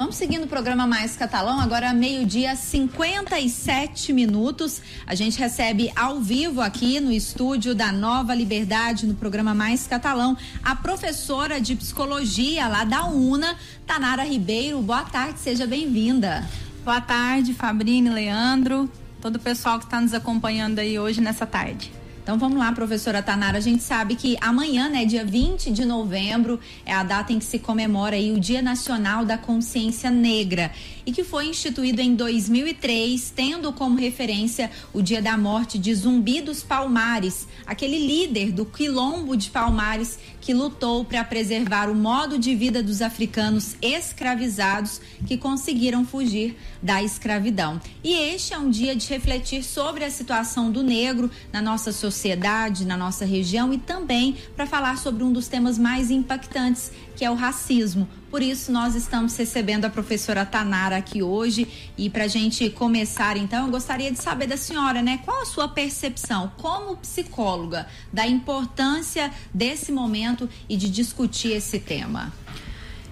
Vamos seguindo o programa Mais Catalão, agora meio-dia 57 minutos. A gente recebe ao vivo aqui no estúdio da Nova Liberdade, no programa Mais Catalão, a professora de psicologia lá da UNA, Tanara Ribeiro. Boa tarde, seja bem-vinda. Boa tarde, Fabrini, Leandro, todo o pessoal que está nos acompanhando aí hoje nessa tarde. Então vamos lá, professora Tanara. A gente sabe que amanhã, né, dia 20 de novembro, é a data em que se comemora aí o Dia Nacional da Consciência Negra e que foi instituído em 2003, tendo como referência o dia da morte de Zumbi dos Palmares, aquele líder do quilombo de Palmares que lutou para preservar o modo de vida dos africanos escravizados que conseguiram fugir da escravidão. E este é um dia de refletir sobre a situação do negro na nossa sociedade, na nossa região e também para falar sobre um dos temas mais impactantes, que é o racismo. Por isso, nós estamos recebendo a professora Tanara aqui hoje. E para a gente começar, então, eu gostaria de saber da senhora, né? Qual a sua percepção, como psicóloga, da importância desse momento e de discutir esse tema?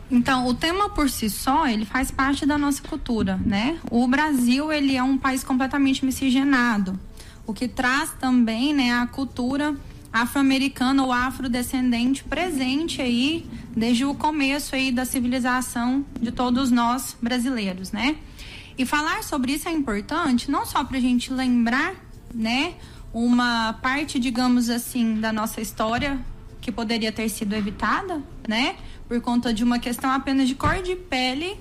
Então, o tema por si só, ele faz parte da nossa cultura, né? O Brasil, ele é um país completamente miscigenado, o que traz também, né, a cultura afro-americana ou afrodescendente presente aí desde o começo aí da civilização de todos nós brasileiros, né? E falar sobre isso é importante não só para a gente lembrar, né, uma parte, digamos assim, da nossa história que poderia ter sido evitada, né, por conta de uma questão apenas de cor de pele,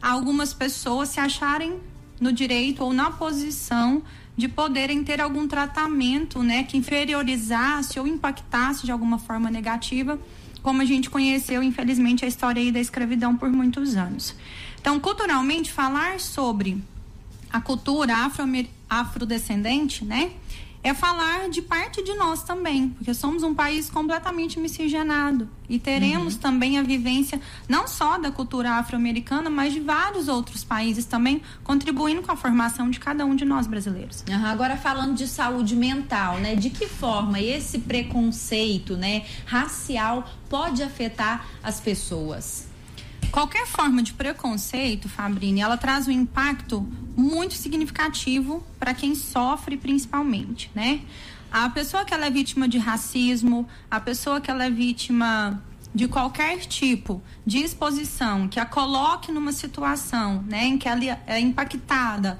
algumas pessoas se acharem no direito ou na posição de poderem ter algum tratamento, né, que inferiorizasse ou impactasse de alguma forma negativa, como a gente conheceu, infelizmente, a história aí da escravidão por muitos anos. Então, culturalmente, falar sobre a cultura afro-afrodescendente, né, é falar de parte de nós também, porque somos um país completamente miscigenado e teremos uhum. também a vivência não só da cultura afro-americana, mas de vários outros países também, contribuindo com a formação de cada um de nós brasileiros. Uhum. Agora falando de saúde mental, né? De que forma esse preconceito, né, racial pode afetar as pessoas? Qualquer forma de preconceito, Fabrini, ela traz um impacto muito significativo para quem sofre principalmente, né? A pessoa que ela é vítima de racismo, a pessoa que ela é vítima de qualquer tipo de exposição que a coloque numa situação né, em que ela é impactada,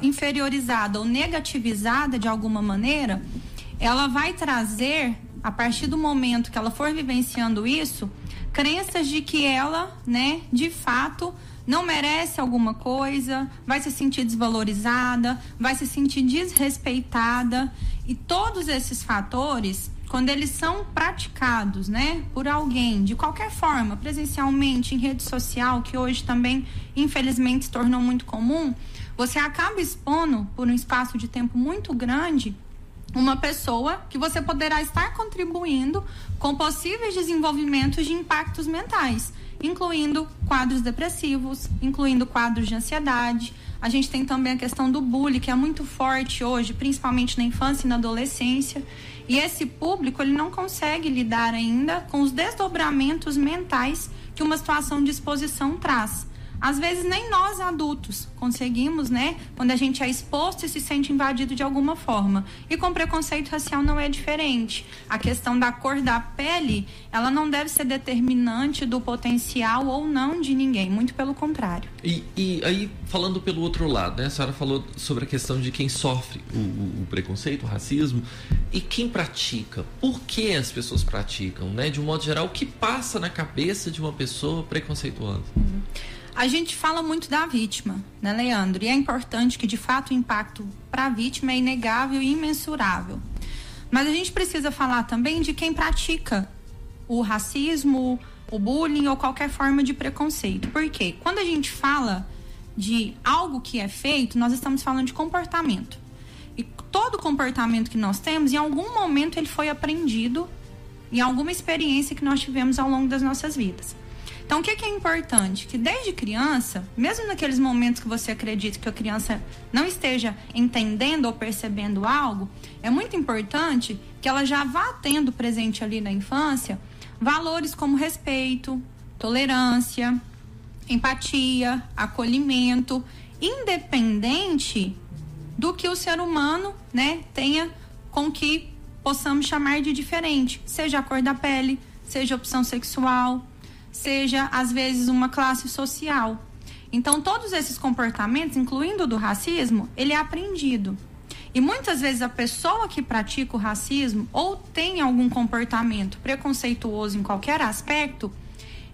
inferiorizada ou negativizada de alguma maneira, ela vai trazer, a partir do momento que ela for vivenciando isso, crenças de que ela, né, de fato, não merece alguma coisa, vai se sentir desvalorizada, vai se sentir desrespeitada. E todos esses fatores, quando eles são praticados, né, por alguém, de qualquer forma, presencialmente, em rede social, que hoje também, infelizmente, se tornou muito comum, você acaba expondo por um espaço de tempo muito grande uma pessoa que você poderá estar contribuindo com possíveis desenvolvimentos de impactos mentais, incluindo quadros depressivos, incluindo quadros de ansiedade. A gente tem também a questão do bullying, que é muito forte hoje, principalmente na infância e na adolescência. E esse público, ele não consegue lidar ainda com os desdobramentos mentais que uma situação de exposição traz. Às vezes nem nós adultos conseguimos, né? Quando a gente é exposto e se sente invadido de alguma forma. E com preconceito racial não é diferente. A questão da cor da pele, ela não deve ser determinante do potencial ou não de ninguém, muito pelo contrário. E, e aí, falando pelo outro lado, né? A senhora falou sobre a questão de quem sofre o, o, o preconceito, o racismo, e quem pratica. Por que as pessoas praticam, né? De um modo geral, o que passa na cabeça de uma pessoa preconceituosa? Uhum. A gente fala muito da vítima, né, Leandro? E é importante que, de fato, o impacto para a vítima é inegável e imensurável. Mas a gente precisa falar também de quem pratica o racismo, o bullying ou qualquer forma de preconceito. Por quê? Quando a gente fala de algo que é feito, nós estamos falando de comportamento. E todo comportamento que nós temos, em algum momento ele foi aprendido em alguma experiência que nós tivemos ao longo das nossas vidas. Então, o que, que, é importante? Que desde criança, mesmo naqueles momentos que você acredita que a criança não esteja entendendo ou percebendo algo, é muito importante que ela já vá tendo presente ali na infância valores como respeito, tolerância, empatia, acolhimento, independente do que o ser humano, né, tenha com que possamos chamar de diferente, seja a cor da pele, seja opção sexual, seja às vezes uma classe social. Então, todos esses comportamentos, incluindo o do racismo, ele é aprendido. E muitas vezes a pessoa que pratica o racismo ou tem algum comportamento preconceituoso em qualquer aspecto,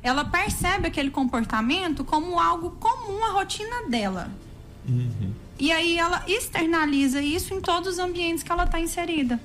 ela percebe aquele comportamento como algo comum à rotina dela. Uhum. E aí ela externaliza isso em todos os ambientes que ela está inserida.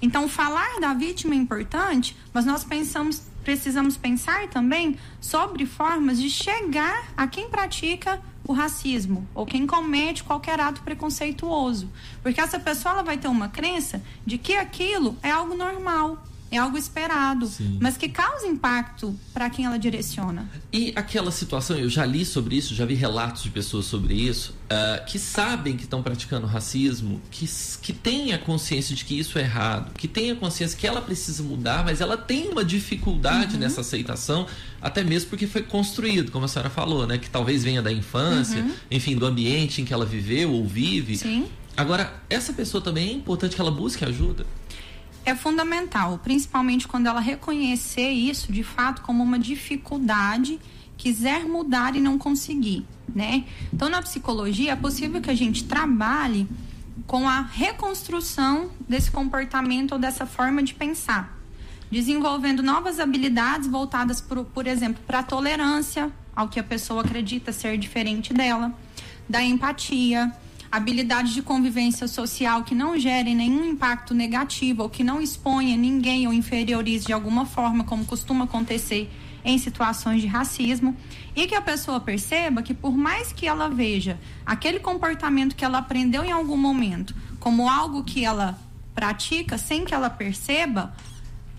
Então, falar da vítima é importante, mas nós pensamos, precisamos pensar também sobre formas de chegar a quem pratica o racismo ou quem comete qualquer ato preconceituoso. Porque essa pessoa ela vai ter uma crença de que aquilo é algo normal é algo esperado, Sim. mas que causa impacto para quem ela direciona. E aquela situação, eu já li sobre isso, já vi relatos de pessoas sobre isso, uh, que sabem que estão praticando racismo, que, que têm a consciência de que isso é errado, que têm a consciência que ela precisa mudar, mas ela tem uma dificuldade uhum. nessa aceitação, até mesmo porque foi construído, como a senhora falou, né? Que talvez venha da infância, uhum. enfim, do ambiente em que ela viveu ou vive. Sim. Agora, essa pessoa também é importante que ela busque ajuda é fundamental, principalmente quando ela reconhecer isso de fato como uma dificuldade, quiser mudar e não conseguir, né? Então, na psicologia, é possível que a gente trabalhe com a reconstrução desse comportamento ou dessa forma de pensar, desenvolvendo novas habilidades voltadas, por, por exemplo, para a tolerância ao que a pessoa acredita ser diferente dela, da empatia, habilidades de convivência social que não gerem nenhum impacto negativo ou que não exponha ninguém ou inferiorize de alguma forma, como costuma acontecer em situações de racismo, e que a pessoa perceba que por mais que ela veja aquele comportamento que ela aprendeu em algum momento como algo que ela pratica sem que ela perceba,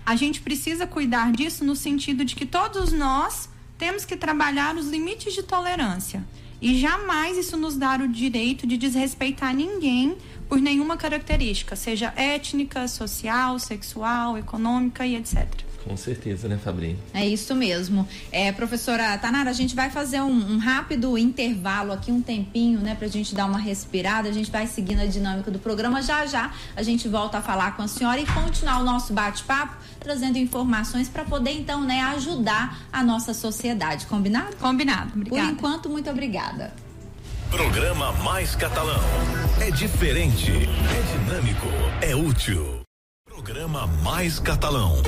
a gente precisa cuidar disso no sentido de que todos nós temos que trabalhar os limites de tolerância. E jamais isso nos dá o direito de desrespeitar ninguém por nenhuma característica, seja étnica, social, sexual, econômica e etc. Com certeza, né, Fabrício? É isso mesmo. É, professora Tanara, a gente vai fazer um, um, rápido intervalo aqui, um tempinho, né, pra gente dar uma respirada. A gente vai seguindo a dinâmica do programa. Já já a gente volta a falar com a senhora e continuar o nosso bate-papo, trazendo informações para poder, então, né, ajudar a nossa sociedade. Combinado? Combinado. Obrigada. Por enquanto, muito obrigada. Programa Mais Catalão. É diferente, é dinâmico, é útil. Programa Mais Catalão.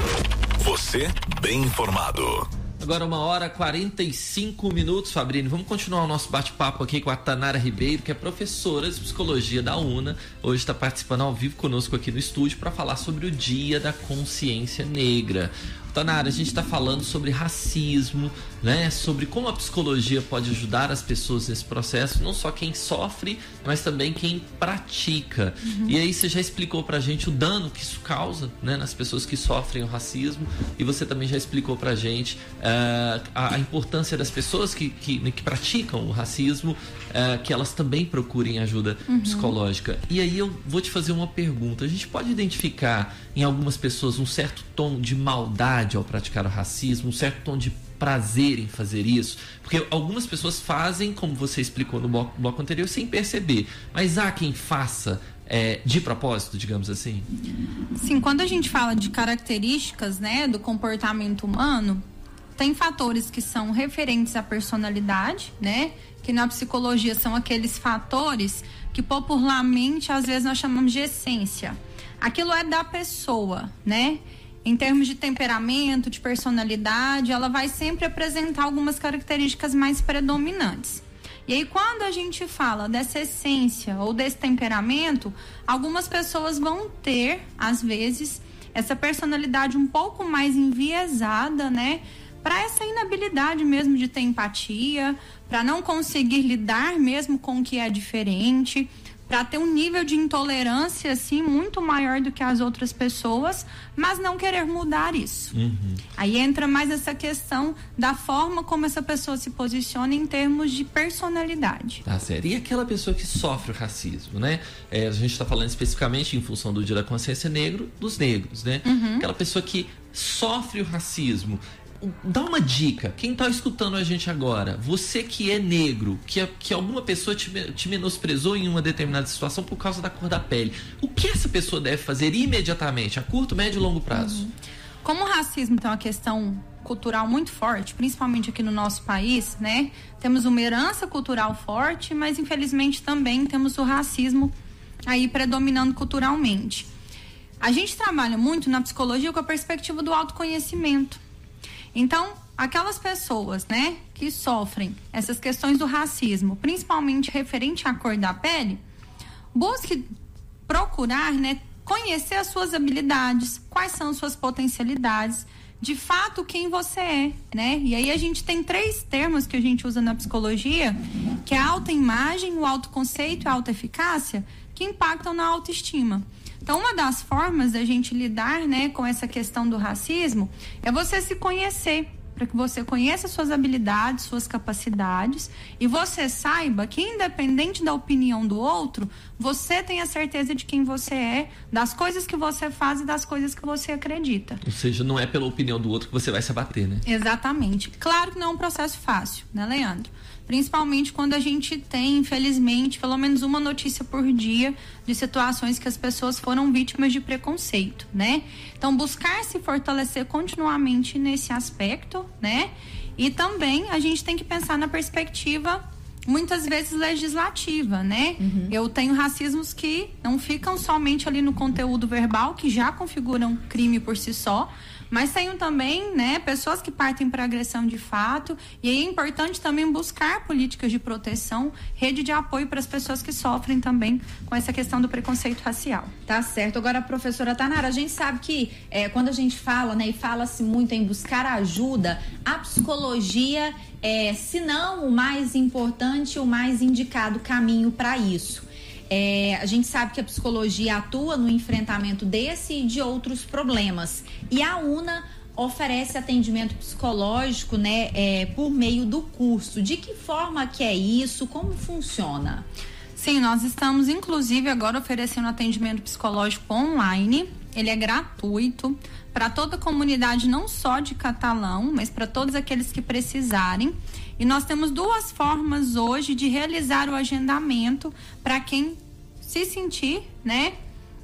Você bem informado. Agora uma hora 45 minutos, Fabrício. Vamos continuar o nosso bate-papo aqui com a Tanara Ribeiro, que é professora de psicologia da UNA. Hoje está participando ao vivo conosco aqui no estúdio para falar sobre o Dia da Consciência Negra. Tanara, a gente está falando sobre racismo, né? Sobre como a psicologia pode ajudar as pessoas nesse processo, não só quem sofre, mas também quem pratica. Uhum. E aí você já explicou pra gente o dano que isso causa, né? Nas pessoas que sofrem o racismo. E você também já explicou pra gente uh, a, a, importância das pessoas que, que, que praticam o racismo, uh, que elas também procurem ajuda uhum. psicológica. E aí eu vou te fazer uma pergunta. A gente pode identificar em algumas pessoas um certo tom de maldade ao praticar o racismo, um certo tom de prazer em fazer isso? Porque algumas pessoas fazem, como você explicou no bloco, bloco anterior, sem perceber. Mas há quem faça é, de propósito, digamos assim? Sim, quando a gente fala de características né, do comportamento humano, tem fatores que são referentes à personalidade, né? Que na psicologia são aqueles fatores que popularmente às vezes nós chamamos de essência. Aquilo é da pessoa, né? Em termos de temperamento, de personalidade, ela vai sempre apresentar algumas características mais predominantes. E aí, quando a gente fala dessa essência ou desse temperamento, algumas pessoas vão ter, às vezes, essa personalidade um pouco mais enviesada, né? Para essa inabilidade mesmo de ter empatia, para não conseguir lidar mesmo com o que é diferente, para ter um nível de intolerância assim muito maior do que as outras pessoas, mas não querer mudar isso. Uhum. Aí entra mais essa questão da forma como essa pessoa se posiciona em termos de personalidade. Tá certo. E aquela pessoa que sofre o racismo, né? É, a gente está falando especificamente em função do Dia da Consciência Negro, dos negros, né? Uhum. Aquela pessoa que sofre o racismo, dá uma dica. Quem está escutando a gente agora, você que é negro, que, que alguma pessoa te, te menosprezou em uma determinada situação por causa da cor da pele, o que essa pessoa deve fazer imediatamente, a curto, médio e longo prazo? Uhum. Como o racismo tem uma questão cultural muito forte, principalmente aqui no nosso país, né? Temos uma herança cultural forte, mas infelizmente também temos o racismo aí predominando culturalmente. A gente trabalha muito na psicologia com a perspectiva do autoconhecimento. Então, aquelas pessoas, né, que sofrem essas questões do racismo, principalmente referente à cor da pele, busque procurar, né, conhecer as suas habilidades, quais são suas potencialidades, de fato quem você é, né? E aí a gente tem três termos que a gente usa na psicologia, que é a autoimagem, o autoconceito e a autoeficácia, que impactam na autoestima. Então, uma das formas da gente lidar, né, com essa questão do racismo é você se conhecer para que você conheça suas habilidades, suas capacidades e você saiba que, independente da opinião do outro, você tem a certeza de quem você é, das coisas que você faz e das coisas que você acredita. Ou seja, não é pela opinião do outro que você vai se abater, né? Exatamente. Claro que não é um processo fácil, né, Leandro? Principalmente quando a gente tem, infelizmente, pelo menos uma notícia por dia de situações que as pessoas foram vítimas de preconceito, né? Então, buscar se fortalecer continuamente nesse aspecto, né? E também a gente tem que pensar na perspectiva muitas vezes legislativa, né? Uhum. Eu tenho racismos que não ficam somente ali no conteúdo verbal, que já configuram crime por si só, mas tenho também, né, pessoas que partem para agressão de fato, e é importante também buscar políticas de proteção, rede de apoio para as pessoas que sofrem também com essa questão do preconceito racial. Tá certo. Agora, professora Tanara, a gente sabe que é, quando a gente fala, né, e fala-se muito em buscar ajuda, a psicologia é, se não o mais importante, o mais indicado caminho para isso. É, a gente sabe que a psicologia atua no enfrentamento desse e de outros problemas. E a UNA oferece atendimento psicológico, né, é, por meio do curso. De que forma que é isso? Como funciona? Sim, nós estamos inclusive agora oferecendo atendimento psicológico online. Ele é gratuito para toda a comunidade, não só de catalão, mas para todos aqueles que precisarem. E nós temos duas formas hoje de realizar o agendamento para quem se sentir, né,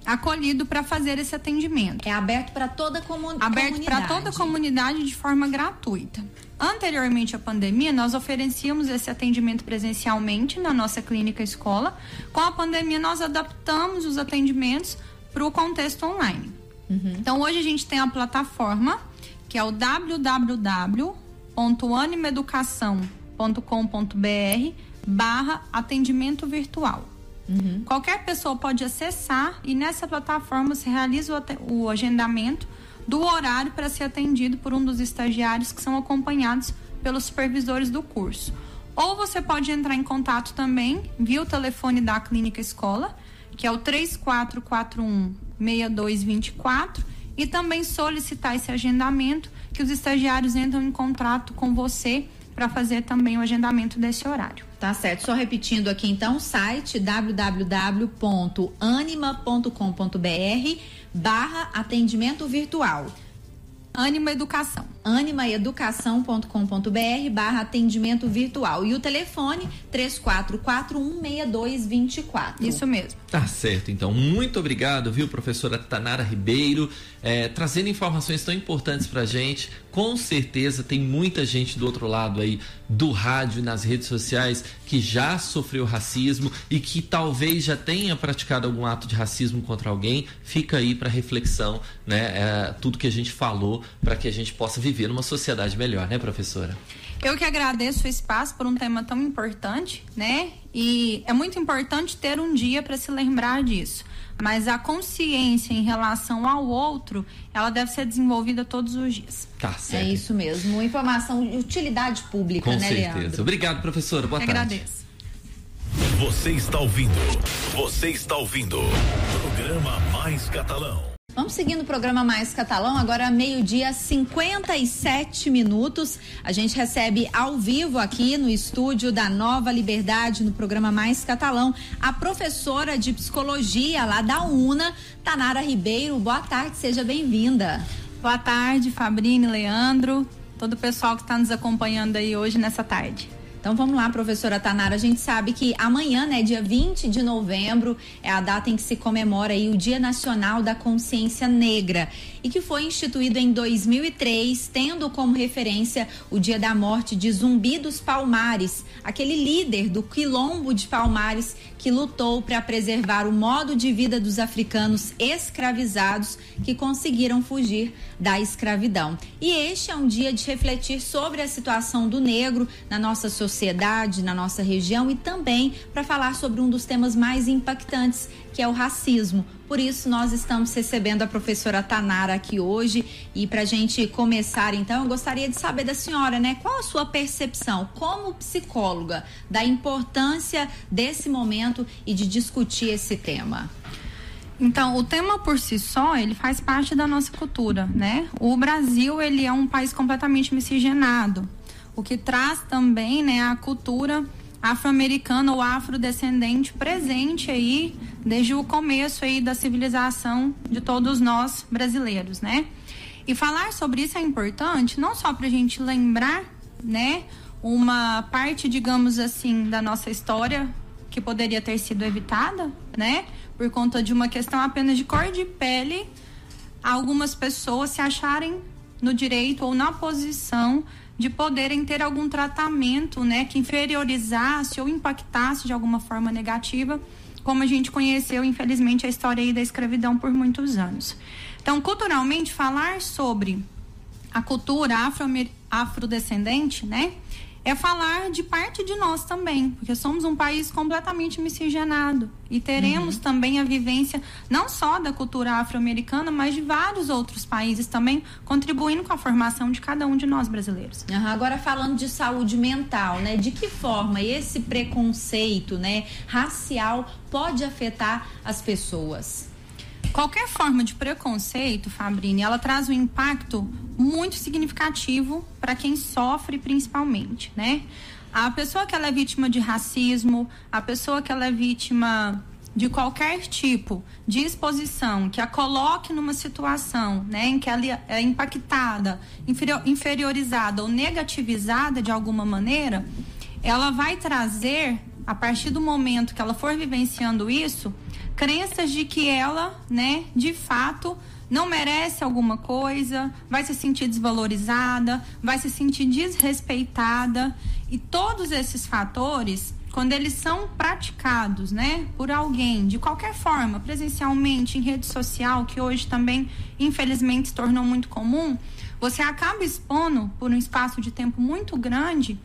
acolhido para fazer esse atendimento. É aberto para toda comu aberto comunidade. Aberto para toda a comunidade de forma gratuita. Anteriormente à pandemia, nós oferecíamos esse atendimento presencialmente na nossa clínica escola. Com a pandemia, nós adaptamos os atendimentos para o contexto online. Uhum. Então, hoje a gente tem a plataforma que é o www www.animeeducação.com.br barra atendimento virtual. Uhum. Qualquer pessoa pode acessar e nessa plataforma se realiza o, o agendamento do horário para ser atendido por um dos estagiários que são acompanhados pelos supervisores do curso. Ou você pode entrar em contato também via o telefone da clínica escola, que é o 3441 6224, e também solicitar esse agendamento que os estagiários entram em contrato com você para fazer também o agendamento desse horário. Tá certo. Só repetindo aqui então, o site www.anima.com.br barra atendimento virtual. Anima Educação. animaeducação.com.br barra atendimento virtual. E o telefone 34416224. Isso mesmo. Tá certo, então. Muito obrigado, viu, professora Tanara Ribeiro, é, trazendo informações tão importantes pra gente. Com certeza tem muita gente do outro lado aí do rádio e nas redes sociais que já sofreu racismo e que talvez já tenha praticado algum ato de racismo contra alguém. Fica aí para reflexão, né? É, tudo que a gente falou para que a gente possa viver numa sociedade melhor, né, professora? Eu que agradeço o espaço por um tema tão importante, né? E é muito importante ter um dia para se lembrar disso. Mas a consciência em relação ao outro, ela deve ser desenvolvida todos os dias. Tá certo. É isso mesmo. Informação de utilidade pública, Com né, certeza. Leandro? Obrigado, professora. Boa Eu tarde. Agradeço. Você está ouvindo. Você está ouvindo. Programa Mais Catalão. Vamos seguindo o programa Mais Catalão, agora meio-dia, 57 minutos. A gente recebe ao vivo aqui no estúdio da Nova Liberdade, no programa Mais Catalão, a professora de psicologia lá da UNA, Tanara Ribeiro. Boa tarde, seja bem-vinda. Boa tarde, Fabrini, Leandro. todo o pessoal que está nos acompanhando aí hoje nessa tarde. Então vamos lá, professora Tanara. A gente sabe que amanhã, né, dia 20 de novembro, é a data em que se comemora aí o Dia Nacional da Consciência Negra e que foi instituído em 2003, tendo como referência o dia da morte de Zumbi dos Palmares, aquele líder do quilombo de Palmares que lutou para preservar o modo de vida dos africanos escravizados que conseguiram fugir da escravidão. E este é um dia de refletir sobre a situação do negro na nossa sociedade, na nossa região e também para falar sobre um dos temas mais impactantes, que é o racismo. Por isso, nós estamos recebendo a professora Tanara aqui hoje. E para a gente começar, então, eu gostaria de saber da senhora, né? Qual a sua percepção, como psicóloga, da importância desse momento e de discutir esse tema? Então, o tema por si só, ele faz parte da nossa cultura, né? O Brasil, ele é um país completamente miscigenado, o que traz também, né, a cultura afro-americana ou afrodescendente presente aí desde o começo aí da civilização de todos nós brasileiros, né? E falar sobre isso é importante não só para a gente lembrar, né, uma parte, digamos assim, da nossa história que poderia ter sido evitada, né, por conta de uma questão apenas de cor de pele, algumas pessoas se acharem no direito ou na posição de poderem ter algum tratamento, né, que inferiorizasse ou impactasse de alguma forma negativa, como a gente conheceu, infelizmente, a história aí da escravidão por muitos anos. Então, culturalmente, falar sobre a cultura afro afrodescendente, né, é falar de parte de nós também, porque somos um país completamente miscigenado e teremos uhum. também a vivência não só da cultura afro-americana, mas de vários outros países também, contribuindo com a formação de cada um de nós brasileiros. Uhum. Agora falando de saúde mental, né? De que forma esse preconceito, né, racial pode afetar as pessoas? Qualquer forma de preconceito, Fabrini, ela traz um impacto muito significativo para quem sofre principalmente, né? A pessoa que ela é vítima de racismo, a pessoa que ela é vítima de qualquer tipo de exposição que a coloque numa situação né, em que ela é impactada, inferiorizada ou negativizada de alguma maneira, ela vai trazer, a partir do momento que ela for vivenciando isso, crenças de que ela, né, de fato, não merece alguma coisa, vai se sentir desvalorizada, vai se sentir desrespeitada. E todos esses fatores, quando eles são praticados, né, por alguém, de qualquer forma, presencialmente, em rede social, que hoje também, infelizmente, se tornou muito comum, você acaba expondo por um espaço de tempo muito grande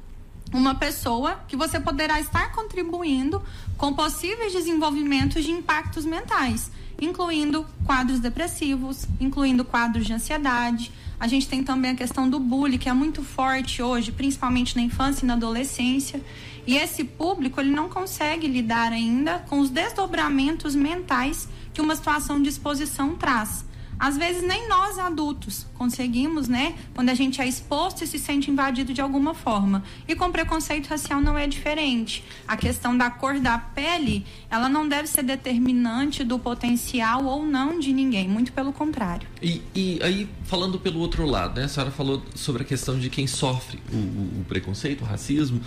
uma pessoa que você poderá estar contribuindo com possíveis desenvolvimentos de impactos mentais, incluindo quadros depressivos, incluindo quadros de ansiedade. A gente tem também a questão do bullying, que é muito forte hoje, principalmente na infância e na adolescência. E esse público ele não consegue lidar ainda com os desdobramentos mentais que uma situação de exposição traz. Às vezes nem nós adultos conseguimos, né? Quando a gente é exposto e se sente invadido de alguma forma. E com preconceito racial não é diferente. A questão da cor da pele, ela não deve ser determinante do potencial ou não de ninguém, muito pelo contrário. E, e aí, falando pelo outro lado, né? A senhora falou sobre a questão de quem sofre o, o, o preconceito, o racismo,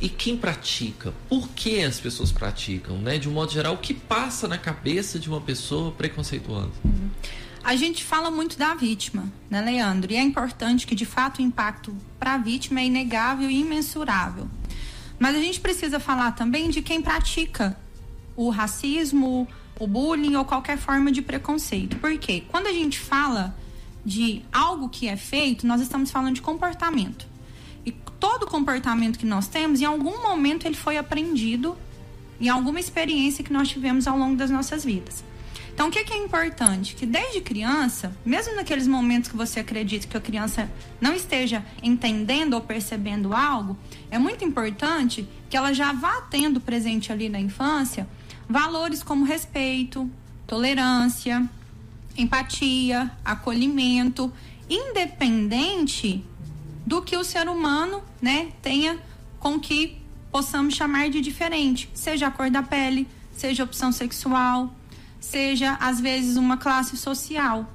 e quem pratica. Por que as pessoas praticam, né? De um modo geral, o que passa na cabeça de uma pessoa preconceituosa? Uhum. A gente fala muito da vítima, né, Leandro? E é importante que, de fato, o impacto para a vítima é inegável e imensurável. Mas a gente precisa falar também de quem pratica o racismo, o bullying ou qualquer forma de preconceito. Por quê? Quando a gente fala de algo que é feito, nós estamos falando de comportamento. E todo comportamento que nós temos, em algum momento ele foi aprendido em alguma experiência que nós tivemos ao longo das nossas vidas. Então, o que, que é importante? Que desde criança, mesmo naqueles momentos que você acredita que a criança não esteja entendendo ou percebendo algo, é muito importante que ela já vá tendo presente ali na infância valores como respeito, tolerância, empatia, acolhimento, independente do que o ser humano, né, tenha com que possamos chamar de diferente, seja a cor da pele, seja a opção sexual, seja às vezes uma classe social.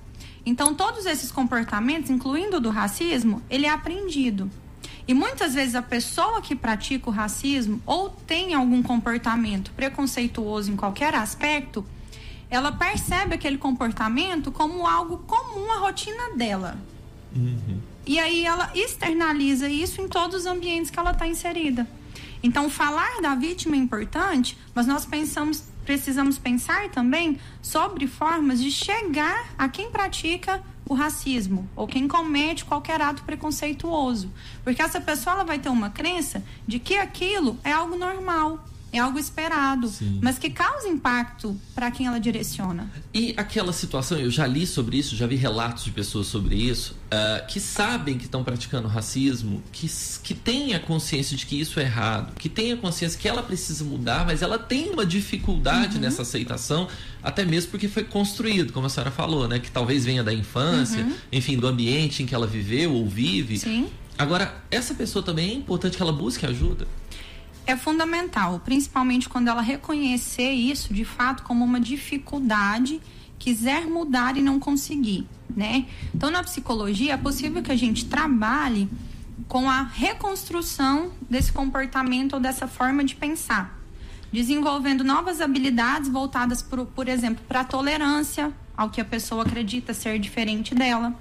Então, todos esses comportamentos, incluindo o do racismo, ele é aprendido. E muitas vezes a pessoa que pratica o racismo ou tem algum comportamento preconceituoso em qualquer aspecto, ela percebe aquele comportamento como algo comum à rotina dela. Uhum. E aí ela externaliza isso em todos os ambientes que ela está inserida. Então, falar da vítima é importante, mas nós pensamos, precisamos pensar também sobre formas de chegar a quem pratica o racismo ou quem comete qualquer ato preconceituoso. Porque essa pessoa ela vai ter uma crença de que aquilo é algo normal é algo esperado, Sim. mas que causa impacto para quem ela direciona. E aquela situação, eu já li sobre isso, já vi relatos de pessoas sobre isso, uh, que sabem que estão praticando racismo, que, que têm a consciência de que isso é errado, que têm a consciência que ela precisa mudar, mas ela tem uma dificuldade uhum. nessa aceitação, até mesmo porque foi construído, como a senhora falou, né? Que talvez venha da infância, uhum. enfim, do ambiente em que ela viveu ou vive. Sim. Agora, essa pessoa também é importante que ela busque ajuda é fundamental, principalmente quando ela reconhecer isso de fato como uma dificuldade, quiser mudar e não conseguir, né? Então, na psicologia, é possível que a gente trabalhe com a reconstrução desse comportamento ou dessa forma de pensar, desenvolvendo novas habilidades voltadas, por, por exemplo, para a tolerância ao que a pessoa acredita ser diferente dela,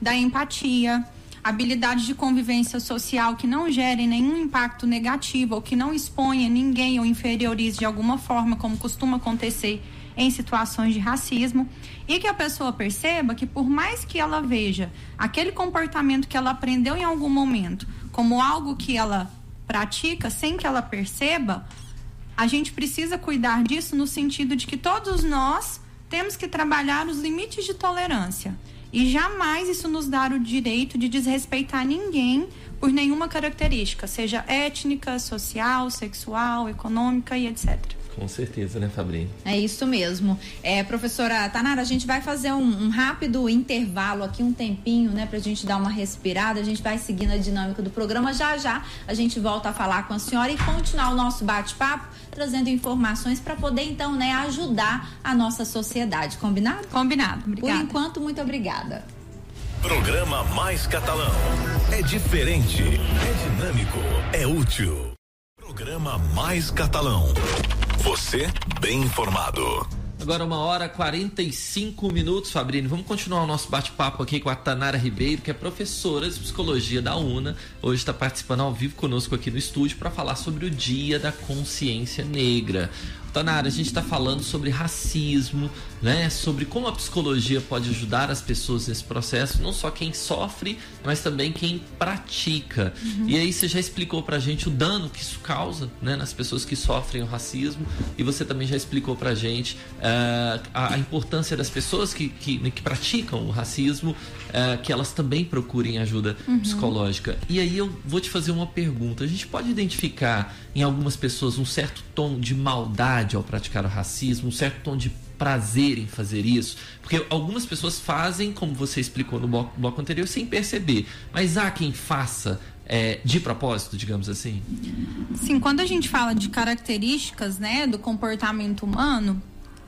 da empatia, habilidades de convivência social que não gerem nenhum impacto negativo ou que não exponha ninguém ou inferiorize de alguma forma, como costuma acontecer em situações de racismo, e que a pessoa perceba que por mais que ela veja aquele comportamento que ela aprendeu em algum momento como algo que ela pratica sem que ela perceba, a gente precisa cuidar disso no sentido de que todos nós temos que trabalhar os limites de tolerância. E jamais isso nos dar o direito de desrespeitar ninguém por nenhuma característica, seja étnica, social, sexual, econômica e etc. Com certeza, né, Fabrinho? É isso mesmo. É, professora Tanara, a gente vai fazer um, um, rápido intervalo aqui, um tempinho, né, pra gente dar uma respirada. A gente vai seguindo a dinâmica do programa. Já já a gente volta a falar com a senhora e continuar o nosso bate-papo, trazendo informações para poder, então, né, ajudar a nossa sociedade. Combinado? Combinado. Obrigada. Por enquanto, muito obrigada. Programa Mais Catalão. É diferente, é dinâmico, é útil. Programa Mais Catalão. Você bem informado. Agora uma hora 45 minutos, Fabrini. Vamos continuar o nosso bate-papo aqui com a Tanara Ribeiro, que é professora de psicologia da UNA. Hoje está participando ao vivo conosco aqui no estúdio para falar sobre o Dia da Consciência Negra. Tanara, a gente está falando sobre racismo, né? Sobre como a psicologia pode ajudar as pessoas nesse processo, não só quem sofre, mas também quem pratica. Uhum. E aí você já explicou pra gente o dano que isso causa, né? Nas pessoas que sofrem o racismo. E você também já explicou pra gente uh, a, a, importância das pessoas que, que, que praticam o racismo, uh, que elas também procurem ajuda uhum. psicológica. E aí eu vou te fazer uma pergunta. A gente pode identificar em algumas pessoas um certo tom de maldade ao praticar o racismo, um certo tom de prazer em fazer isso, porque algumas pessoas fazem, como você explicou no bloco, bloco anterior, sem perceber, mas há quem faça é, de propósito, digamos assim? Sim, quando a gente fala de características né, do comportamento humano,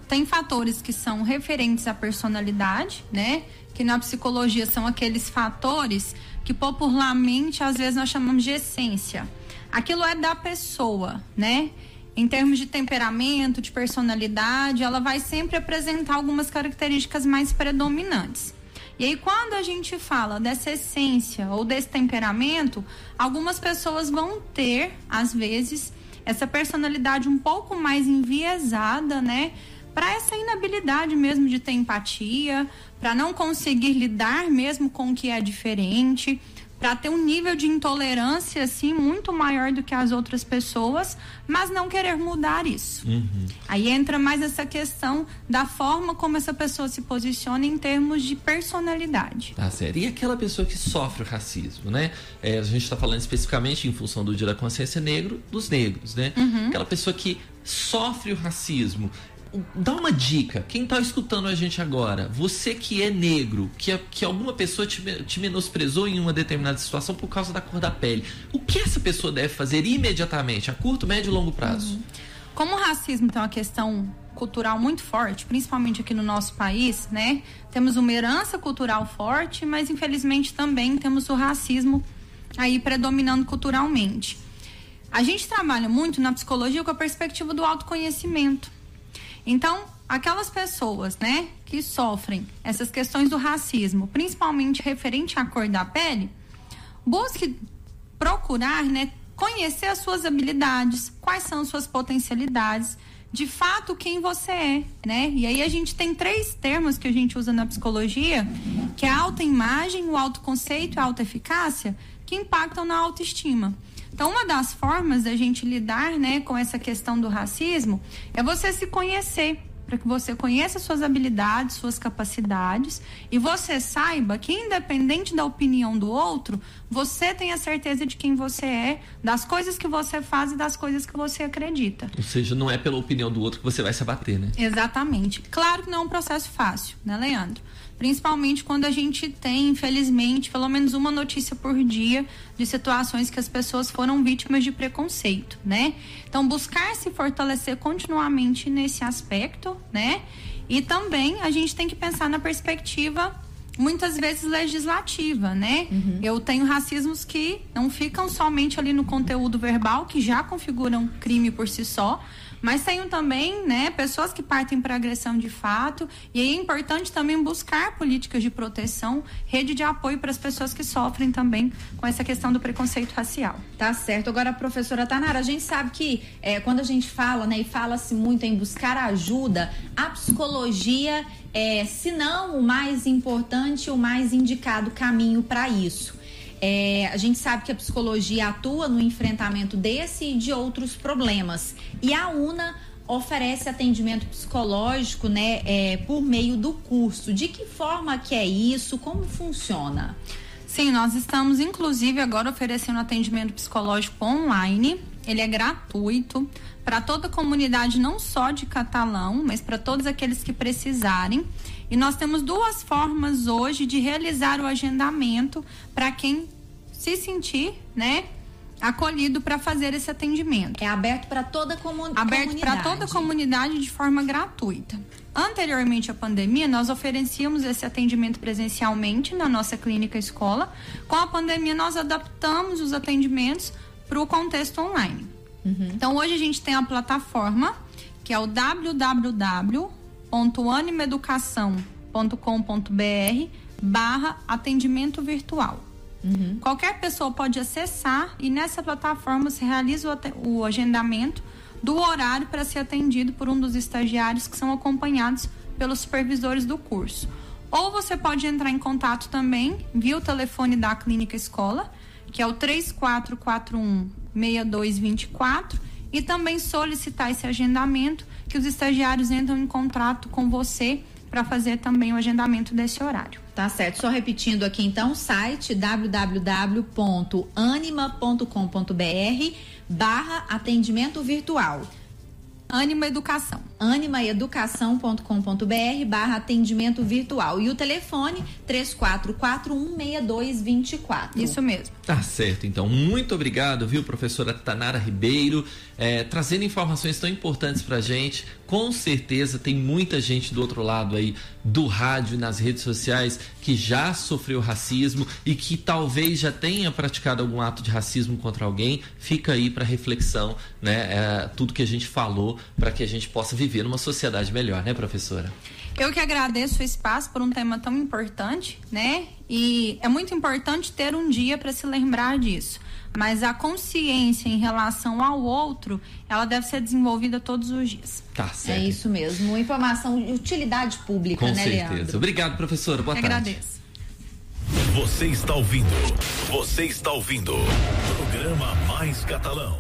tem fatores que são referentes à personalidade, né? Que na psicologia são aqueles fatores que popularmente às vezes nós chamamos de essência. Aquilo é da pessoa, né? Em termos de temperamento, de personalidade, ela vai sempre apresentar algumas características mais predominantes. E aí, quando a gente fala dessa essência ou desse temperamento, algumas pessoas vão ter, às vezes, essa personalidade um pouco mais enviesada, né? Para essa inabilidade mesmo de ter empatia, para não conseguir lidar mesmo com o que é diferente, para ter um nível de intolerância assim muito maior do que as outras pessoas, mas não querer mudar isso. Uhum. Aí entra mais essa questão da forma como essa pessoa se posiciona em termos de personalidade. Tá certo. E aquela pessoa que sofre o racismo, né? É, a gente está falando especificamente em função do Dia da Consciência Negro, dos negros, né? Uhum. Aquela pessoa que sofre o racismo, dá uma dica. Quem está escutando a gente agora, você que é negro, que, que alguma pessoa te, te menosprezou em uma determinada situação por causa da cor da pele, o que essa pessoa deve fazer imediatamente, a curto, médio e longo prazo? Uhum. Como o racismo tem uma questão cultural muito forte, principalmente aqui no nosso país, né? Temos uma herança cultural forte, mas infelizmente também temos o racismo aí predominando culturalmente. A gente trabalha muito na psicologia com a perspectiva do autoconhecimento. Então, aquelas pessoas, né, que sofrem essas questões do racismo, principalmente referente à cor da pele, busque procurar, né, conhecer as suas habilidades, quais são suas potencialidades, de fato quem você é, né? E aí a gente tem três termos que a gente usa na psicologia, que é a autoimagem, o autoconceito e a autoeficácia, que impactam na autoestima. Então, uma das formas da gente lidar, né, com essa questão do racismo é você se conhecer, para que você conheça suas habilidades, suas capacidades e você saiba que independente da opinião do outro, você tem a certeza de quem você é, das coisas que você faz e das coisas que você acredita. Ou seja, não é pela opinião do outro que você vai se abater, né? Exatamente. Claro que não é um processo fácil, né, Leandro? Principalmente quando a gente tem, infelizmente, pelo menos uma notícia por dia de situações que as pessoas foram vítimas de preconceito, né? Então, buscar se fortalecer continuamente nesse aspecto, né? E também a gente tem que pensar na perspectiva muitas vezes legislativa, né? Uhum. Eu tenho racismos que não ficam somente ali no conteúdo verbal, que já configuram crime por si só, mas tenho também, né, pessoas que partem para agressão de fato, e aí é importante também buscar políticas de proteção, rede de apoio para as pessoas que sofrem também com essa questão do preconceito racial. Tá certo. Agora, professora Tanara, a gente sabe que é, quando a gente fala, né, e fala-se muito em buscar ajuda, a psicologia é, se não o mais importante, o mais indicado caminho para isso. É, a gente sabe que a psicologia atua no enfrentamento desse e de outros problemas. E a UNA oferece atendimento psicológico, né, é, por meio do curso. De que forma que é isso? Como funciona? Sim, nós estamos inclusive agora oferecendo atendimento psicológico online. Ele é gratuito para toda a comunidade, não só de catalão, mas para todos aqueles que precisarem. E nós temos duas formas hoje de realizar o agendamento para quem se sentir, né, acolhido para fazer esse atendimento. É aberto para toda comu aberto comunidade. Aberto para toda a comunidade de forma gratuita. Anteriormente à pandemia, nós oferecíamos esse atendimento presencialmente na nossa clínica escola. Com a pandemia, nós adaptamos os atendimentos para o contexto online. Uhum. Então, hoje a gente tem a plataforma que é o www www.animeducação.com.br barra atendimento virtual. Uhum. Qualquer pessoa pode acessar e nessa plataforma se realiza o, o agendamento do horário para ser atendido por um dos estagiários que são acompanhados pelos supervisores do curso. Ou você pode entrar em contato também via o telefone da clínica escola, que é o 3441 6224 e também solicitar esse agendamento que os estagiários entram em contato com você para fazer também o agendamento desse horário. Tá certo. Só repetindo aqui então, o site www.anima.com.br barra atendimento virtual. Anima Educação. animaeducação.com.br barra atendimento virtual. E o telefone 34416224. Isso mesmo. Tá certo, então. Muito obrigado, viu, professora Tanara Ribeiro, é, trazendo informações tão importantes pra gente. Com certeza tem muita gente do outro lado aí do rádio e nas redes sociais que já sofreu racismo e que talvez já tenha praticado algum ato de racismo contra alguém. Fica aí para reflexão, né? É, tudo que a gente falou para que a gente possa viver numa sociedade melhor, né, professora? Eu que agradeço o espaço por um tema tão importante, né? E é muito importante ter um dia para se lembrar disso. Mas a consciência em relação ao outro, ela deve ser desenvolvida todos os dias. Tá certo. É isso mesmo. Informação de utilidade pública, Com né, certeza. Leandro? Obrigado, professora. Boa Eu tarde. Agradeço. Você está ouvindo. Você está ouvindo. Programa Mais Catalão.